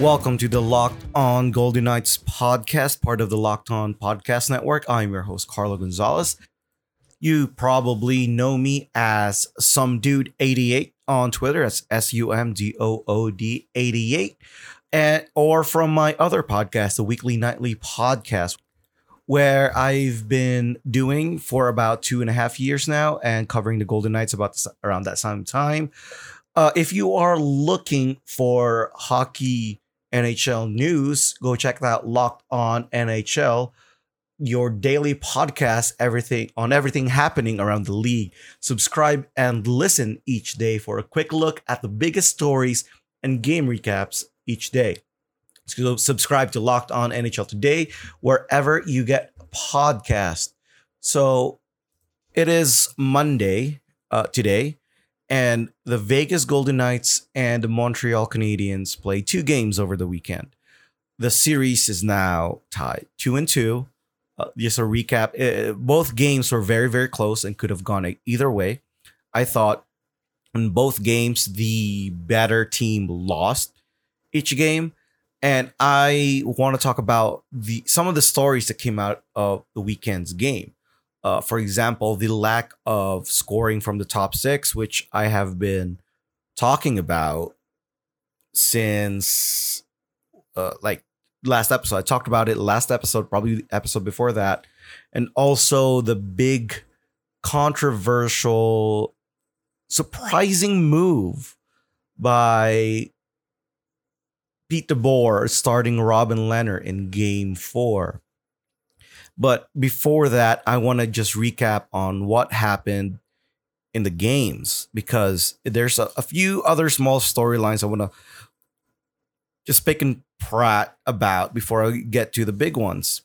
Welcome to the Locked On Golden Knights podcast, part of the Locked On Podcast Network. I'm your host, Carlo Gonzalez. You probably know me as some dude 88 on Twitter. That's S U M D O O D 88. And, or from my other podcast, the Weekly Nightly Podcast, where I've been doing for about two and a half years now and covering the Golden Knights about around that same time. Uh, if you are looking for hockey NHL news, go check out Locked On NHL, your daily podcast, everything on everything happening around the league. Subscribe and listen each day for a quick look at the biggest stories and game recaps each day. So subscribe to Locked On NHL today, wherever you get podcast. So it is Monday uh, today and the Vegas Golden Knights and the Montreal Canadiens played two games over the weekend. The series is now tied two and two. Uh, just a recap: uh, both games were very, very close and could have gone either way. I thought in both games the better team lost each game, and I want to talk about the some of the stories that came out of the weekend's game uh, for example, the lack of scoring from the top six, which I have been talking about since uh, like last episode. I talked about it last episode, probably episode before that. And also the big controversial, surprising move by Pete DeBoer starting Robin Lehner in game four. But before that, I want to just recap on what happened in the games because there's a, a few other small storylines I want to just pick and prat about before I get to the big ones.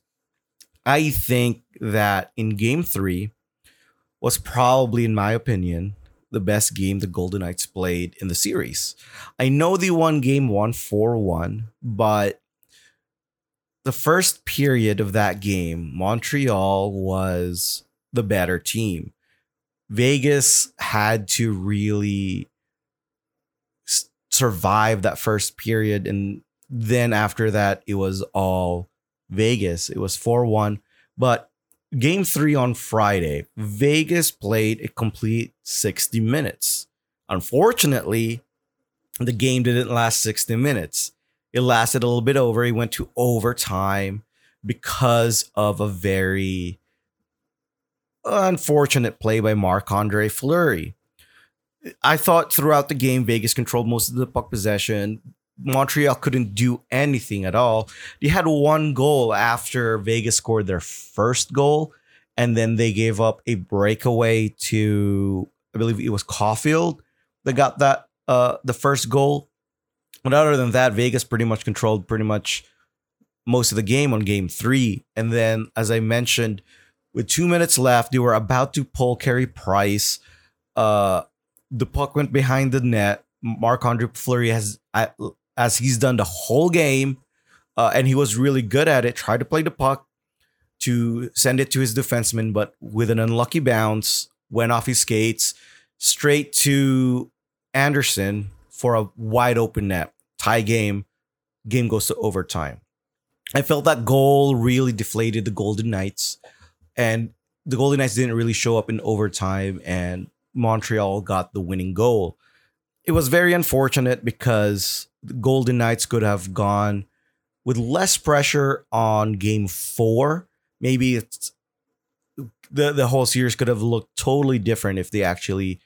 I think that in game three was probably, in my opinion, the best game the Golden Knights played in the series. I know they won game one 4 1, but the first period of that game, Montreal was the better team. Vegas had to really s- survive that first period. And then after that, it was all Vegas. It was 4 1. But game three on Friday, Vegas played a complete 60 minutes. Unfortunately, the game didn't last 60 minutes. It lasted a little bit over. He went to overtime because of a very unfortunate play by Marc Andre Fleury. I thought throughout the game, Vegas controlled most of the puck possession. Montreal couldn't do anything at all. They had one goal after Vegas scored their first goal, and then they gave up a breakaway to, I believe it was Caufield that got that uh the first goal but other than that, Vegas pretty much controlled pretty much most of the game on game three. And then, as I mentioned, with two minutes left, they were about to pull Carey Price. Uh, the puck went behind the net. Marc Andre Fleury has, as he's done the whole game, uh, and he was really good at it. Tried to play the puck to send it to his defenseman, but with an unlucky bounce, went off his skates straight to Anderson, for a wide open net. Tie game, game goes to overtime. I felt that goal really deflated the Golden Knights, and the Golden Knights didn't really show up in overtime, and Montreal got the winning goal. It was very unfortunate because the Golden Knights could have gone with less pressure on game four. Maybe it's the, the whole series could have looked totally different if they actually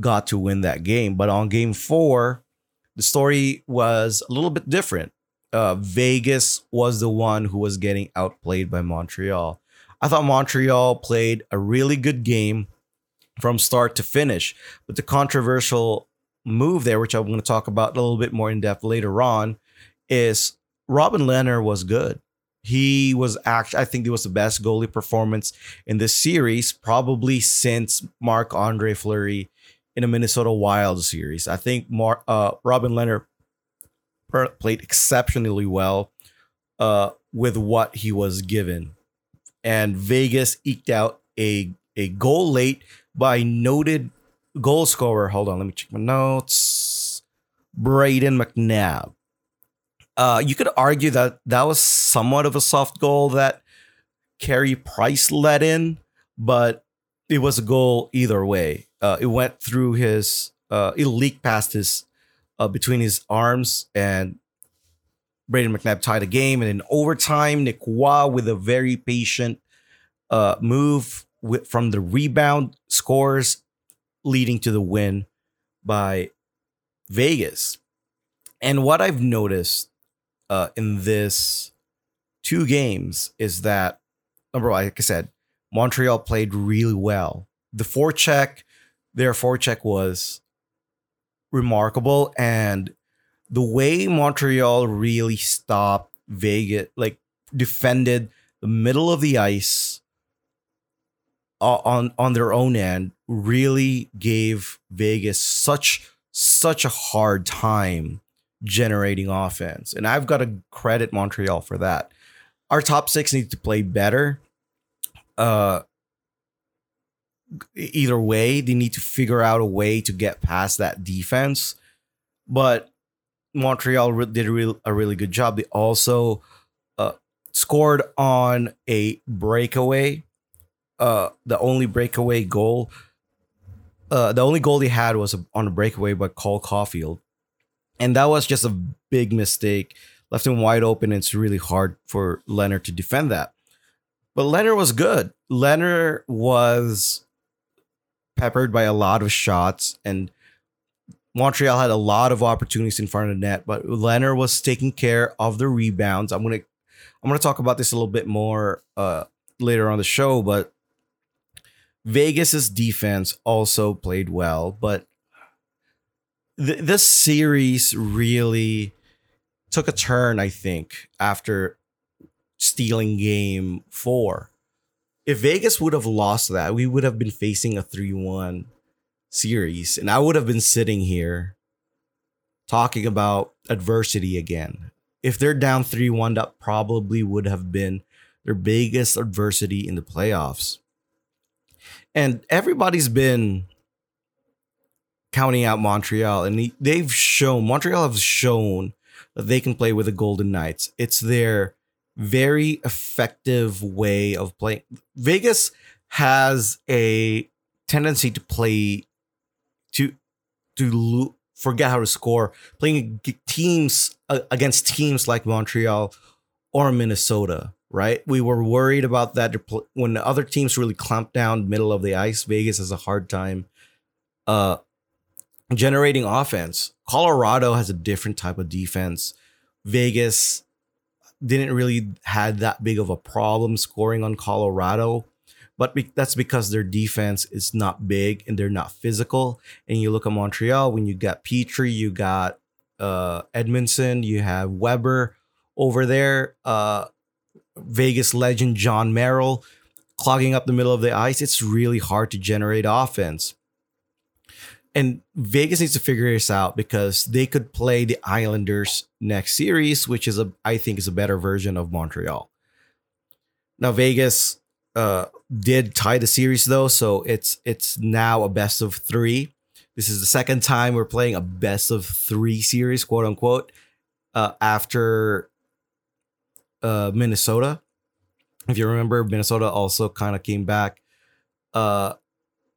got to win that game. But on game four, the story was a little bit different. Uh, Vegas was the one who was getting outplayed by Montreal. I thought Montreal played a really good game from start to finish, but the controversial move there, which I'm going to talk about a little bit more in depth later on, is Robin Lehner was good. He was actually, I think, it was the best goalie performance in this series, probably since Marc Andre Fleury in a Minnesota Wild series. I think Mar- uh, Robin Lehner played exceptionally well uh, with what he was given. And Vegas eked out a, a goal late by noted goal scorer. Hold on, let me check my notes. Brayden McNabb. Uh, you could argue that that was somewhat of a soft goal that Carey Price let in, but it was a goal either way. Uh, it went through his, uh, it leaked past his, uh, between his arms, and Brayden McNabb tied the game. And in overtime, Nick Roy with a very patient uh, move with, from the rebound scores, leading to the win by Vegas. And what I've noticed uh, in this two games is that number one, like I said, Montreal played really well. The forecheck, their forecheck was remarkable, and the way Montreal really stopped Vegas, like defended the middle of the ice on on their own end, really gave Vegas such such a hard time generating offense. And I've got to credit Montreal for that. Our top six need to play better. Uh, either way, they need to figure out a way to get past that defense. But Montreal did a, a really good job. They also uh, scored on a breakaway. Uh, the only breakaway goal, uh, the only goal they had was on a breakaway by Cole Caufield, and that was just a big mistake. Left him wide open. It's really hard for Lehner to defend that. But Lehner was good. Lehner was peppered by a lot of shots and Montreal had a lot of opportunities in front of the net, but Lehner was taking care of the rebounds. I'm gonna I'm gonna talk about this a little bit more uh, later on the show, but Vegas's defense also played well, but th- this series really took a turn, I think, after stealing game four. If Vegas would have lost that, we would have been facing a 3 1 series, and I would have been sitting here talking about adversity again. If they're down 3 1, that probably would have been their biggest adversity in the playoffs. And everybody's been counting out Montreal, and they've shown, Montreal have shown that they can play with the Golden Knights. It's their very effective way of playing. Vegas has a tendency to play to to lo- forget how to score, playing teams uh, against teams like Montreal or Minnesota. Right, we were worried about that when the other teams really clamped down middle of the ice. Vegas has a hard time uh, generating offense. Colorado has a different type of defense. Vegas didn't really had that big of a problem scoring on Colorado but be- that's because their defense is not big and they're not physical. And you look at Montreal when you got Petry, you got uh, Edmundson, you have Weber over there, uh, Vegas legend Jon Merrill clogging up the middle of the ice. It's really hard to generate offense. And Vegas needs to figure this out because they could play the Islanders next series, which is a I think is a better version of Montreal. Now Vegas uh, did tie the series though, so it's it's now a best of three. This is the second time we're playing a best of three series, quote unquote, uh, after uh, Minnesota. If you remember, Minnesota also kind of came back. Uh,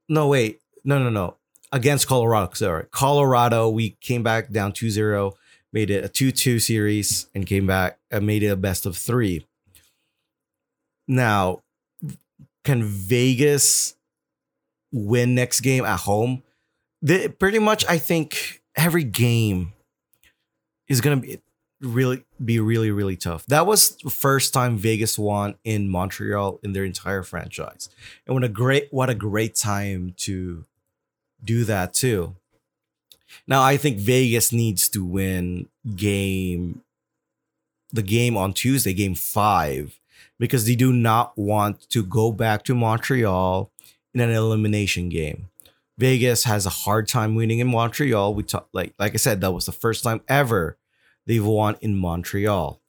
no, wait, no, no, no. Against Colorado, sorry, Colorado, we came back down 2-0, made it a 2-2 series, and came back and made it a best of three. Now, can Vegas win next game at home? The, pretty much, I think every game is gonna be really be really really tough. That was the first time Vegas won in Montreal in their entire franchise, and what a great what a great time to do that too. Now I think Vegas needs to win game the game on Tuesday, game five, because they do not want to go back to Montreal in an elimination game. Vegas has a hard time winning in Montreal. We talk like like I said, that was the first time ever they've won in Montreal.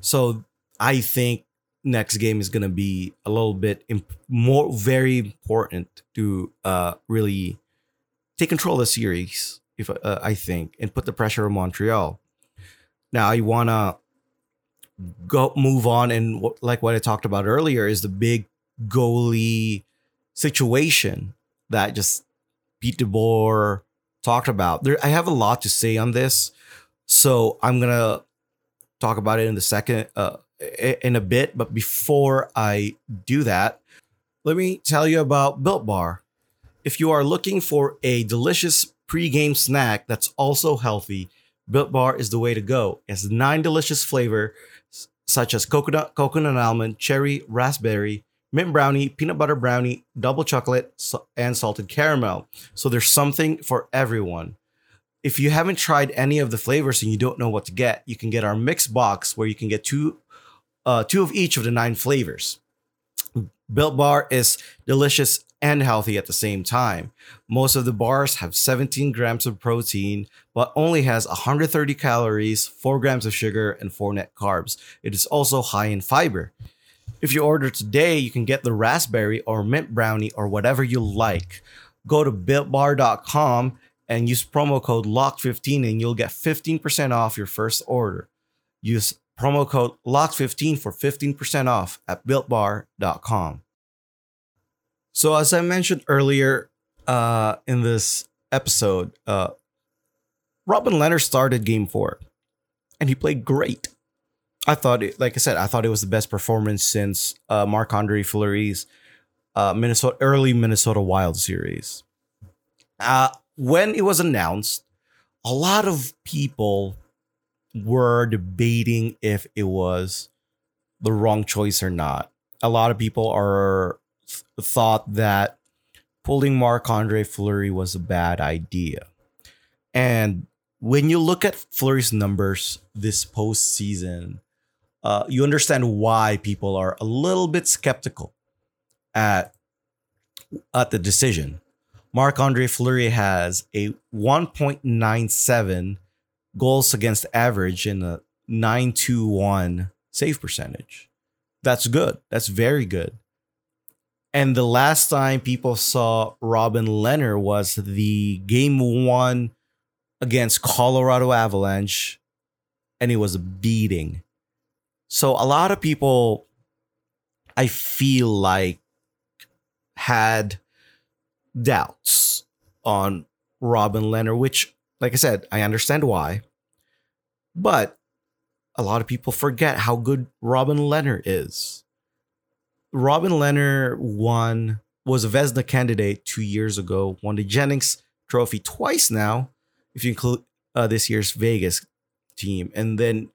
So I think next game is gonna be a little bit imp- more very important to uh really take control of the series. If uh, I think and put the pressure on Montreal. Now I wanna go move on and w- like what I talked about earlier is the big goalie situation that just Pete DeBoer talked about. There, I have a lot to say on this, so I'm gonna talk about it in the second, uh, in a bit. But before I do that, let me tell you about Built Bar. If you are looking for a delicious pre-game snack that's also healthy, Built Bar is the way to go. It has nine delicious flavors such as coconut, coconut almond, cherry, raspberry, mint brownie, peanut butter brownie, double chocolate, and salted caramel. So there's something for everyone. If you haven't tried any of the flavors and you don't know what to get, you can get our mix box where you can get two, uh, two of each of the nine flavors. Built Bar is delicious and healthy at the same time. Most of the bars have 17 grams of protein, but only has 130 calories, 4 grams of sugar, and 4 net carbs. It is also high in fiber. If you order today, you can get the raspberry or mint brownie or whatever you like. Go to builtbar.com and use promo code LOCK15 and you'll get 15% off your first order. Use promo code LOCK15 for 15% off at builtbar.com. So, as I mentioned earlier uh, in this episode, uh, Robin Lehner started game four and he played great. I thought, it, like I said, I thought it was the best performance since uh, Marc Andre Fleury's uh, Minnesota early Minnesota Wild series. Uh, when it was announced, a lot of people were debating if it was the wrong choice or not. A lot of people are thought that pulling Marc Andre Fleury was a bad idea. And when you look at Fleury's numbers this postseason, uh, you understand why people are a little bit skeptical at at the decision. Marc Andre Fleury has a 1.97 goals against average and a 921 save percentage. That's good. That's very good. And the last time people saw Robin Lehner was the game one against Colorado Avalanche, and it was a beating. So a lot of people, I feel like, had doubts on Robin Lehner, which, like I said, I understand why. But a lot of people forget how good Robin Lehner is. Robin Lehner won, was a Vezina candidate two years ago, won the Jennings Trophy twice now, if you include uh, this year's Vegas team. And then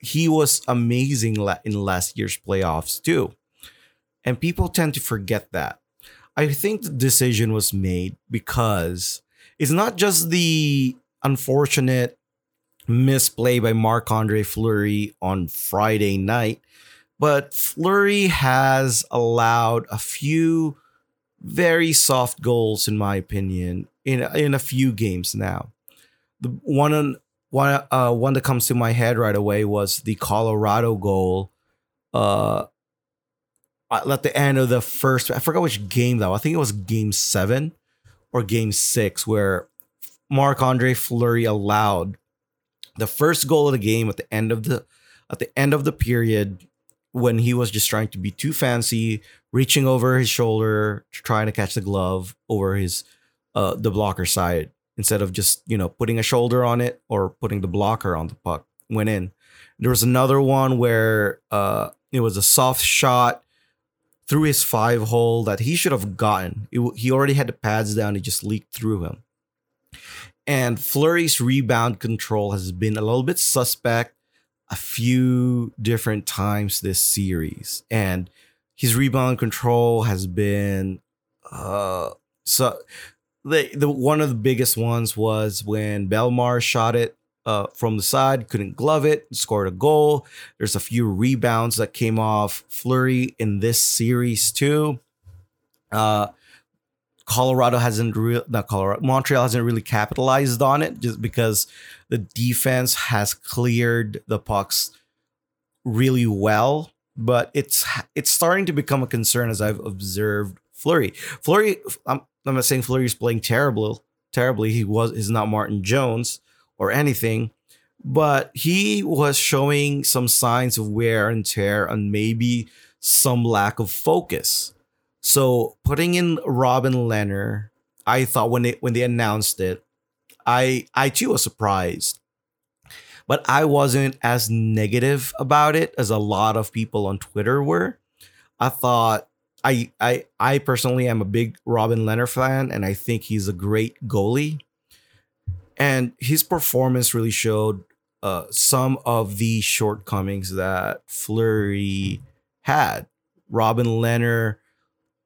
he was amazing in last year's playoffs too. And people tend to forget that. I think the decision was made because it's not just the unfortunate misplay by Marc Andre Fleury on Friday night, but Fleury has allowed a few very soft goals, in my opinion, in in a few games now. The one one uh, one that comes to my head right away was the Colorado goal. Uh, at the end of the first, I forgot which game though. I think it was Game Seven or Game Six, where Marc Andre Fleury allowed the first goal of the game at the end of the at the end of the period when he was just trying to be too fancy, reaching over his shoulder, trying to catch the glove over his uh the blocker side instead of just you know putting a shoulder on it or putting the blocker on the puck went in. There was another one where uh it was a soft shot through his five hole that he should have gotten. It, he already had the pads down it just leaked through him. And Fleury's rebound control has been a little bit suspect a few different times this series and his rebound control has been uh so the the one of the biggest ones was when Belmar shot it uh, from the side, couldn't glove it, scored a goal. There's a few rebounds that came off Fleury in this series too. Uh, Colorado hasn't real not Colorado Montreal hasn't really capitalized on it just because the defense has cleared the pucks really well, but it's it's starting to become a concern as I've observed Fleury. Fleury I'm, I'm not saying Fleury's playing terrible, terribly. He was is not Martin Jones or anything, but he was showing some signs of wear and tear and maybe some lack of focus. So putting in Robin Lehner, I thought when they when they announced it, I I too was surprised. But I wasn't as negative about it as a lot of people on Twitter were. I thought I I I personally am a big Robin Lehner fan and I think he's a great goalie. And his performance really showed uh, some of the shortcomings that Fleury had. Robin Lehner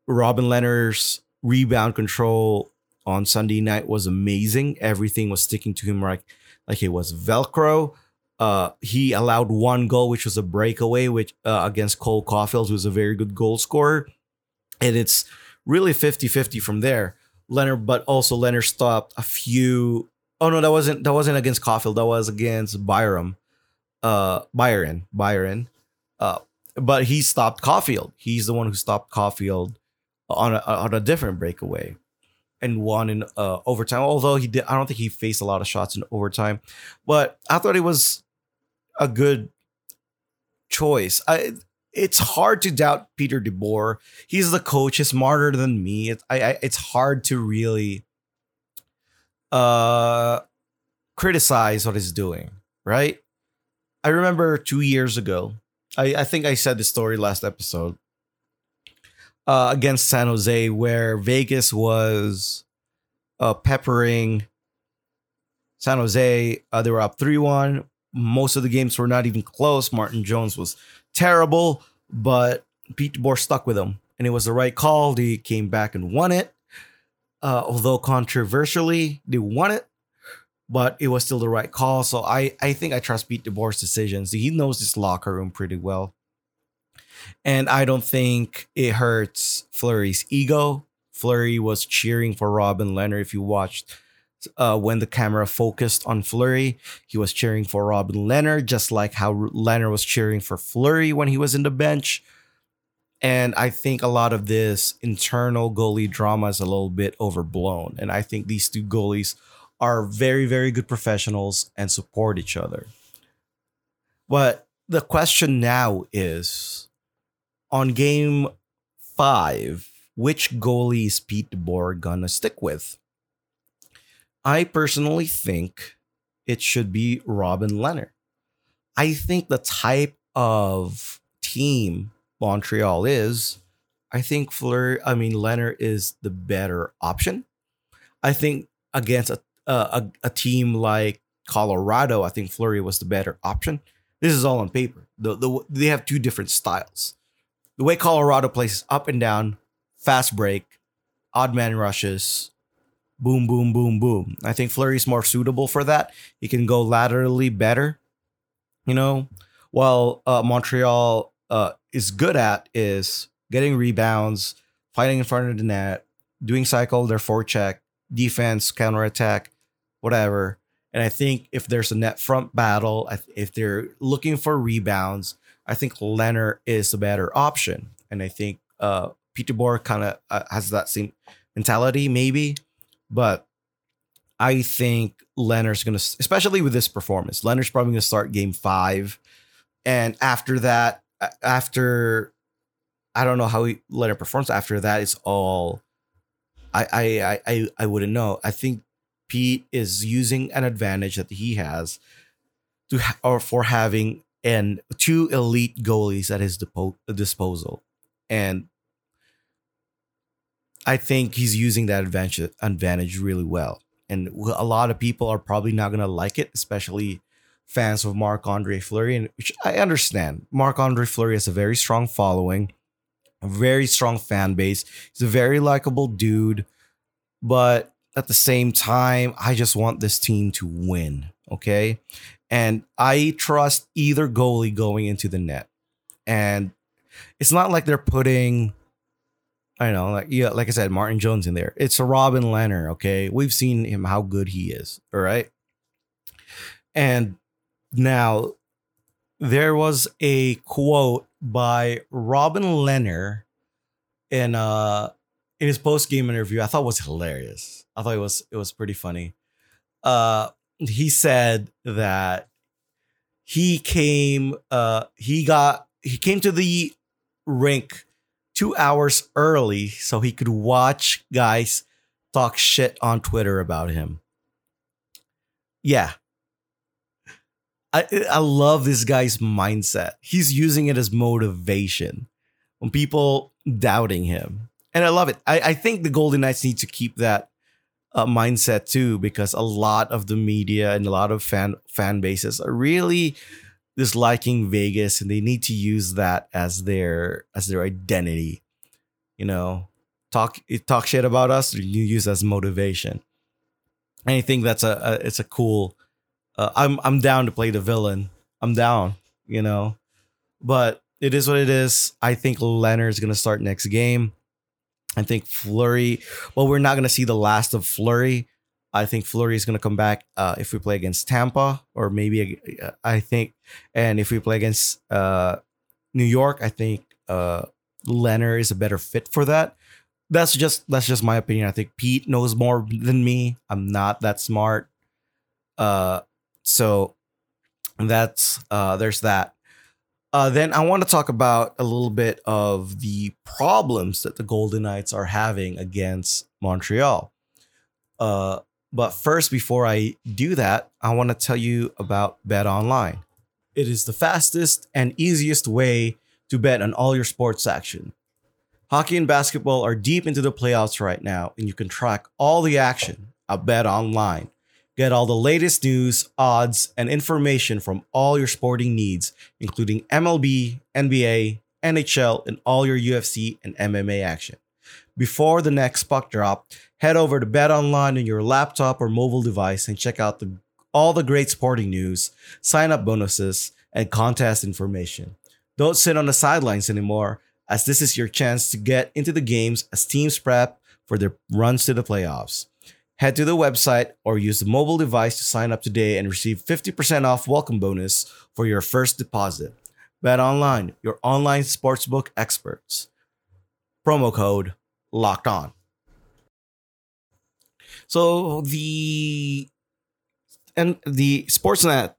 Robin Lehner's rebound control on Sunday night was amazing. Everything was sticking to him like like it was Velcro. Uh, he allowed one goal, which was a breakaway, which uh, against Cole Caufield, who's a very good goal scorer. And it's really 50-50 from there. Lehner, but also Lehner stopped a few. Oh no, that wasn't that wasn't against Caufield. That was against Byram, uh, Byron, Byron. Uh, but he stopped Caufield. He's the one who stopped Caufield on a, on a different breakaway and won in uh, overtime. Although he did, I don't think he faced a lot of shots in overtime, but I thought it was a good choice. I, it's hard to doubt Peter DeBoer. He's the coach. He's smarter than me. It's I, I, it's hard to really uh criticize what he's doing, right? I remember two years ago. I, I think I said the story last episode uh, against San Jose, where Vegas was uh, peppering San Jose. Uh, they were up 3 1. Most of the games were not even close. Martin Jones was terrible, but Pete DeBoer stuck with him. And it was the right call. They came back and won it. Uh, although controversially, they won it, but it was still the right call. So I, I think I trust Pete DeBoer's decisions. He knows this locker room pretty well. And I don't think it hurts Fleury's ego. Fleury was cheering for Robin Lehner. If you watched uh, when the camera focused on Fleury, he was cheering for Robin Lehner, just like how Lehner was cheering for Fleury when he was in the bench. And I think a lot of this internal goalie drama is a little bit overblown. And I think these two goalies are very, very good professionals and support each other. But the question now is on game five, which goalie is Pete DeBoer gonna stick with? I personally think it should be Robin Lehner. I think the type of team Montreal is, I think Fleur, I mean Lehner is the better option. I think against a, a, a team like Colorado, I think Fleury was the better option. This is all on paper. The, the, they have two different styles the way Colorado plays is up and down, fast break, odd man rushes, boom, boom, boom, boom. I think Fleury's more suitable for that. He can go laterally better, you know, while uh, Montreal uh, is good at is getting rebounds, fighting in front of the net, doing cycle, their forecheck, defense, counterattack, whatever. And I think if there's a net front battle, if they're looking for rebounds, I think Lehner is the better option, and I think uh, Pete DeBoer kind of uh, has that same mentality, maybe. But I think Lehner's gonna, especially with this performance, Lehner's probably gonna start Game Five, and after that, after I don't know how he Lehner performs after that, it's all I I I I wouldn't know. I think Pete is using an advantage that he has to or for having and two elite goalies at his depo- disposal. And I think he's using that advantage advantage really well. And a lot of people are probably not going to like it, especially fans of Marc Andre Fleury, and which I understand. Marc Andre Fleury has a very strong following, a very strong fan base. He's a very likable dude, but at the same time, I just want this team to win. Okay. And I trust either goalie going into the net. And it's not like they're putting, I don't know, like yeah, like I said, Martin Jones in there. It's a Robin Lehner. Okay. We've seen him how good he is. All right. And now there was a quote by Robin Lehner in uh in his post game interview. I thought was hilarious. I thought it was it was pretty funny. Uh he said that he came uh he got he came to the rink 2 hours early so he could watch guys talk shit on Twitter about him. Yeah, I I love this guy's mindset. He's using it as motivation when people doubting him, and I love it. I, I think the Golden Knights need to keep that uh, mindset too, because a lot of the media and a lot of fan fan bases are really disliking Vegas, and they need to use that as their as their identity. You know, talk talk shit about us. You use as motivation. And I think that's a, a it's a cool uh, I'm I'm down to play the villain. I'm down, you know. But it is what it is. I think Lehner's gonna start next game. I think Fleury. Well, we're not gonna see the last of Fleury. I think Fleury is gonna come back uh, if we play against Tampa, or maybe uh, I think, and if we play against uh, New York, I think uh, Lehner is a better fit for that. That's just that's just my opinion. I think Pete knows more than me. I'm not that smart. Uh, so that's uh, there's that. Uh, then I want to talk about a little bit of the problems that the Golden Knights are having against Montreal. Uh, but first, before I do that, I want to tell you about Bet Online. It is the fastest and easiest way to bet on all your sports action. Hockey and basketball are deep into the playoffs right now, and you can track all the action at Bet Online. Get all the latest news, odds, and information from all your sporting needs, including MLB, NBA, NHL, and all your UFC and MMA action. Before the next puck drop, head over to Bet Online on your laptop or mobile device and check out the, all the great sporting news, sign up bonuses, and contest information. Don't sit on the sidelines anymore, as this is your chance to get into the games as teams prep for their runs to the playoffs. Head to the website or use the mobile device to sign up today and receive 50% off welcome bonus for your first deposit. Bet online, your online sportsbook experts. Promo code locked on. So the and the Sportsnet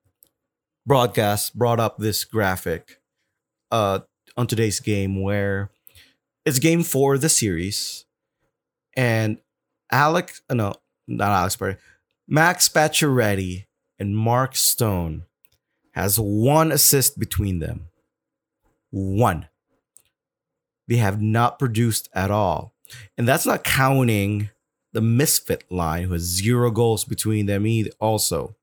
broadcast brought up this graphic uh on today's game where it's game four of the series and Alex uh, no not Alex Perry, Max Pacioretty and Mark Stone has one assist between them. One. They have not produced at all. And that's not counting the misfit line who has zero goals between them either also.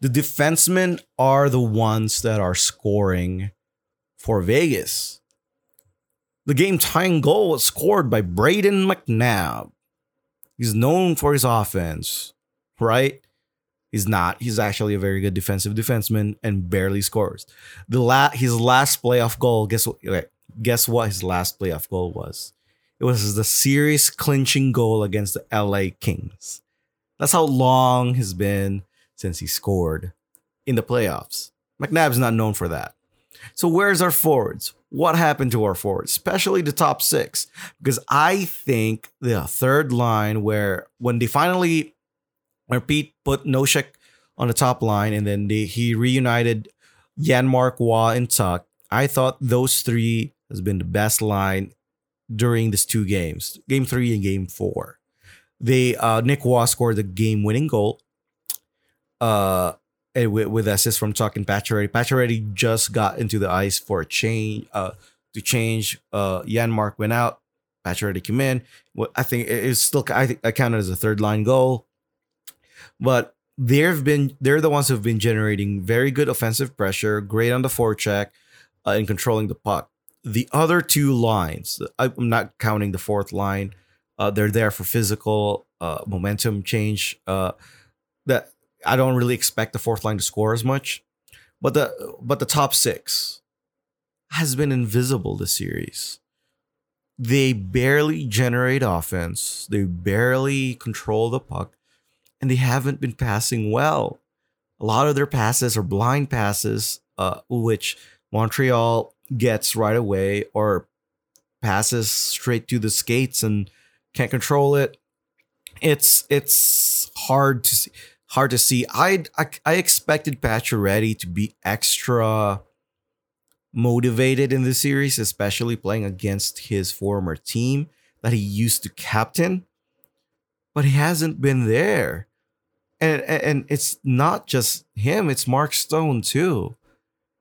The defensemen are the ones that are scoring for Vegas. The game tying goal was scored by Brayden McNabb. He's known for his offense, right? He's not. He's actually a very good defensive defenseman and barely scores. The la- his last playoff goal, guess what? Guess what his last playoff goal was? It was the series clinching goal against the LA Kings. That's how long has been since he scored in the playoffs. McNabb's not known for that. So where's our forwards? What happened to our forwards, especially the top six? Because I think the third line, where when they finally, where Pete put Nosek on the top line and then they, he reunited Janmark, Roy, and Tuch. I thought those three has been the best line during these two games, game three and game four. They uh, Nick Roy scored the game-winning goal. Uh, with, with assist from Tuch and Pacioretty. Just got into the ice for a change, uh, to change. Uh, Janmark went out. Pacioretty came in. Well, I think it's still I think I counted as a third line goal, but they've been they're the ones who've been generating very good offensive pressure, great on the forecheck, uh, and controlling the puck. The other two lines, I'm not counting the fourth line. Uh, they're there for physical uh, momentum change. Uh, that I don't really expect the fourth line to score as much. But the but the top six has been invisible this series. They barely generate offense. They barely control the puck, and they haven't been passing well. A lot of their passes are blind passes, uh, which Montreal gets right away, or passes straight to the skates and can't control it. It's it's hard to see, hard to see. I I, I expected Pacioretty to be extra motivated in the series, especially playing against his former team that he used to captain, but he hasn't been there. And, and it's not just him, it's Mark Stone too.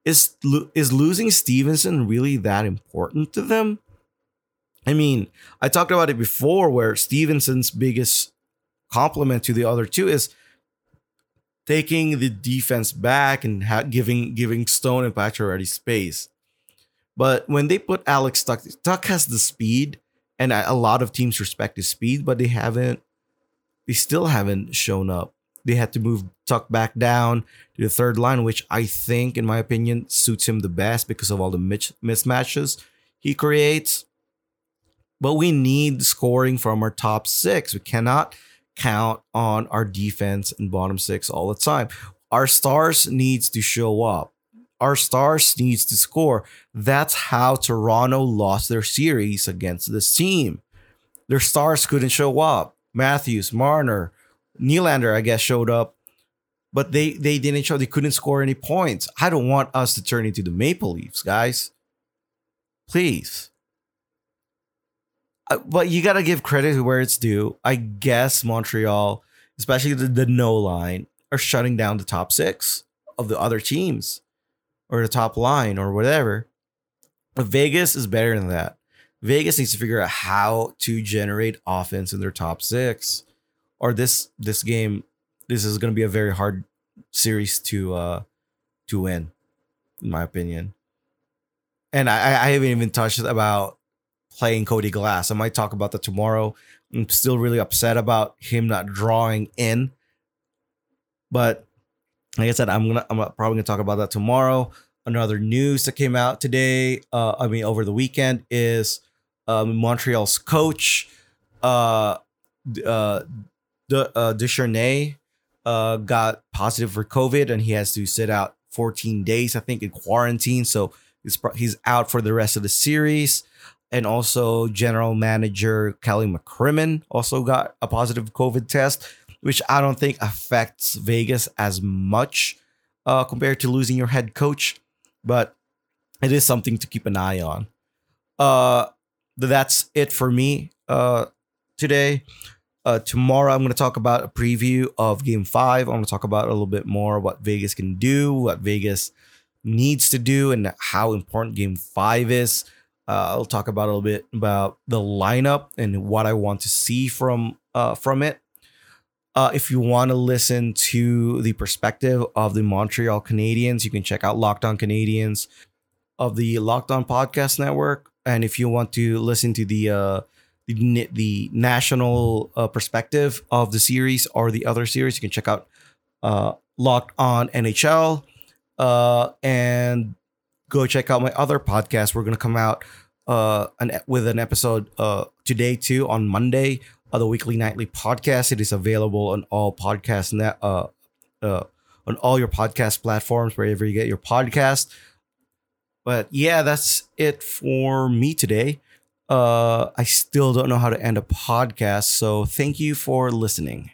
Is is losing Stephenson really that important to them? I mean, I talked about it before where Stephenson's biggest compliment to the other two is taking the defense back and ha- giving giving Stone and Pacioretty space. But when they put Alex Tuck, Tuch has the speed, and a lot of teams respect his speed, but they haven't. They still haven't shown up. They had to move Tuch back down to the third line, which I think, in my opinion, suits him the best because of all the mismatches he creates. But we need scoring from our top six. We cannot count on our defense and bottom six all the time. Our stars needs to show up. Our stars needs to score. That's how Toronto lost their series against this team. Their stars couldn't show up. Matthews, Marner, Nylander, I guess, showed up, but they they didn't show. They couldn't score any points. I don't want us to turn into the Maple Leafs, guys. Please. Uh, but you got to give credit to where it's due. I guess Montreal, especially the, the Danault line, are shutting down the top six of the other teams or the top line or whatever. But Vegas is better than that. Vegas needs to figure out how to generate offense in their top six, or this this game, this is going to be a very hard series to uh to win, in my opinion. And I, I haven't even touched about playing Cody Glass. I might talk about that tomorrow. I'm still really upset about him not drawing in. But like I said, I'm gonna I'm probably gonna talk about that tomorrow. Another news that came out today, uh, I mean over the weekend, is um, Montreal's coach, uh, uh, uh, uh, got positive for COVID and he has to sit out 14 days, I think, in quarantine. So he's he's out for the rest of the series and also general manager Kelly McCrimmon also got a positive COVID test, which I don't think affects Vegas as much uh, compared to losing your head coach, but it is something to keep an eye on. Uh, that's it for me uh, today. Uh, tomorrow, I'm going to talk about a preview of Game Five. I'm going to talk about a little bit more what Vegas can do, what Vegas needs to do, and how important Game Five is. Uh, I'll talk about a little bit about the lineup and what I want to see from uh, from it. Uh, if you want to listen to the perspective of the Montreal Canadiens, you can check out Locked On Canadiens of the Locked On Podcast Network. And if you want to listen to the uh, the, the national uh, perspective of the series or the other series, you can check out uh, Locked On NHL. Uh, and go check out my other podcast. We're gonna come out uh an with an episode uh today too on Monday of the weekly nightly podcast. It is available on all podcast net uh uh on all your podcast platforms wherever you get your podcast. But yeah, that's it for me today. Uh I still don't know how to end a podcast, so thank you for listening.